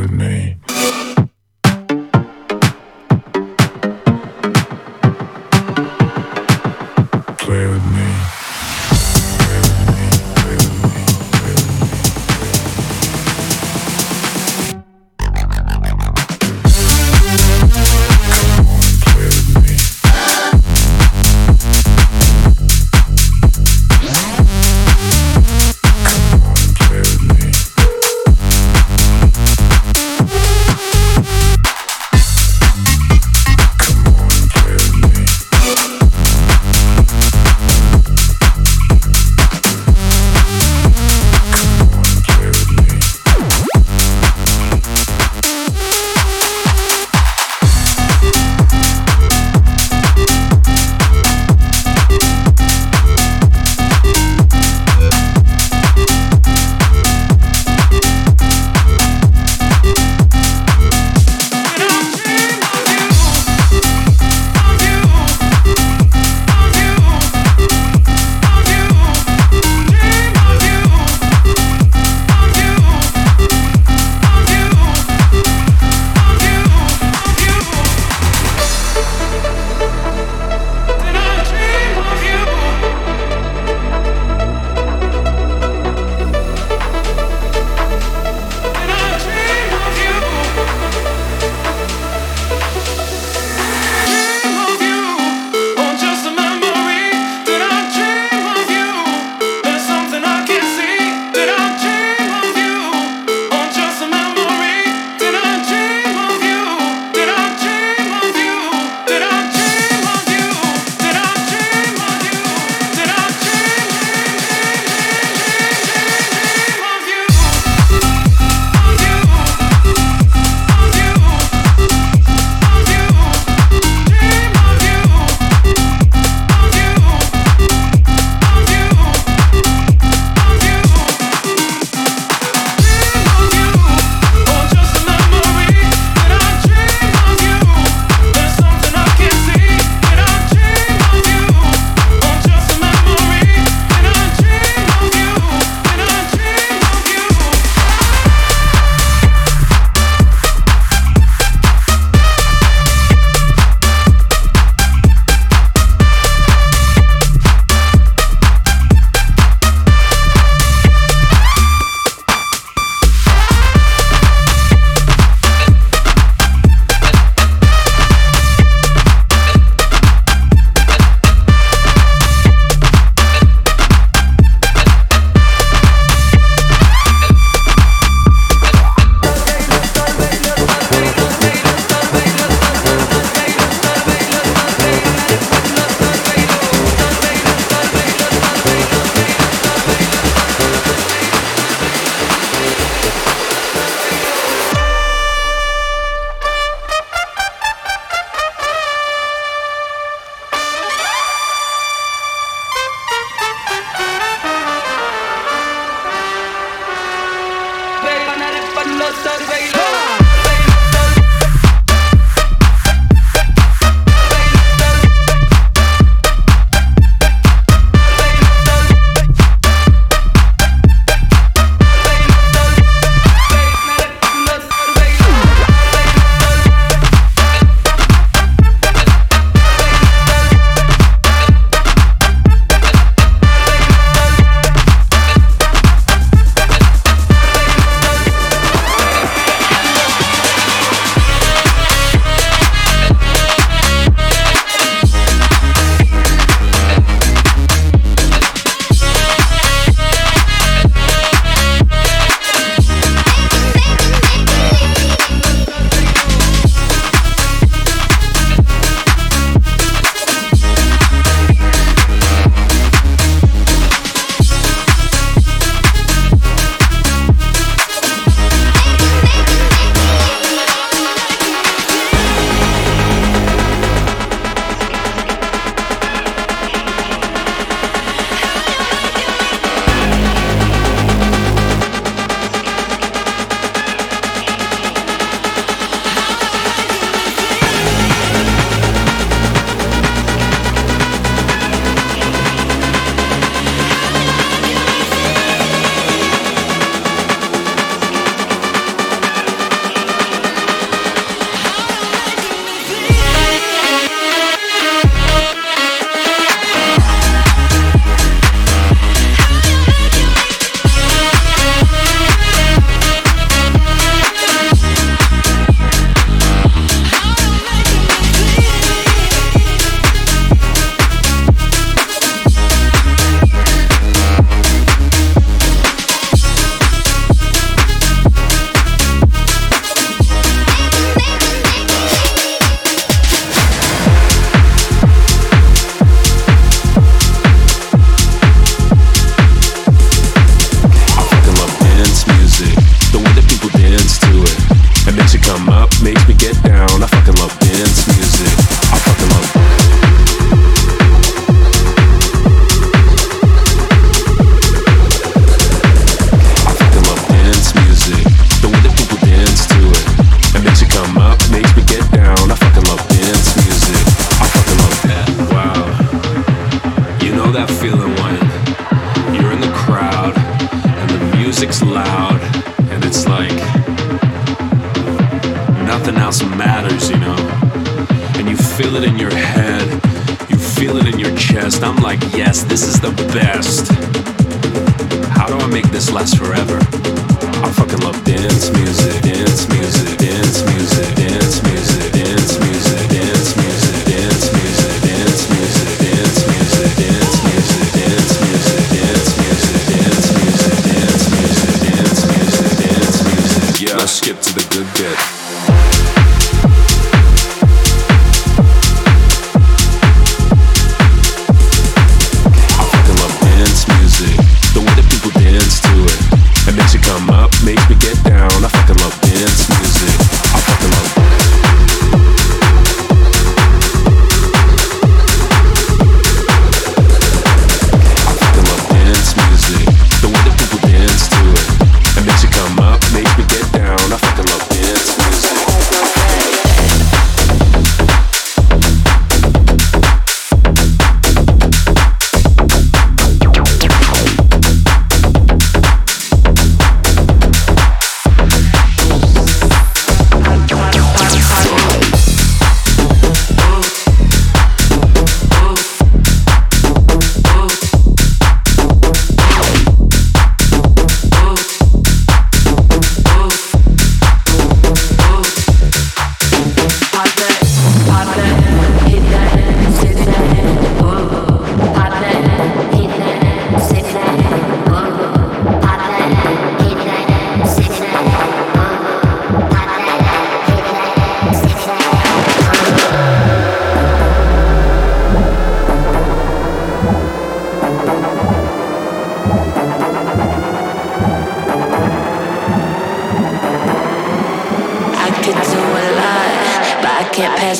with me.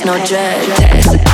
no dread.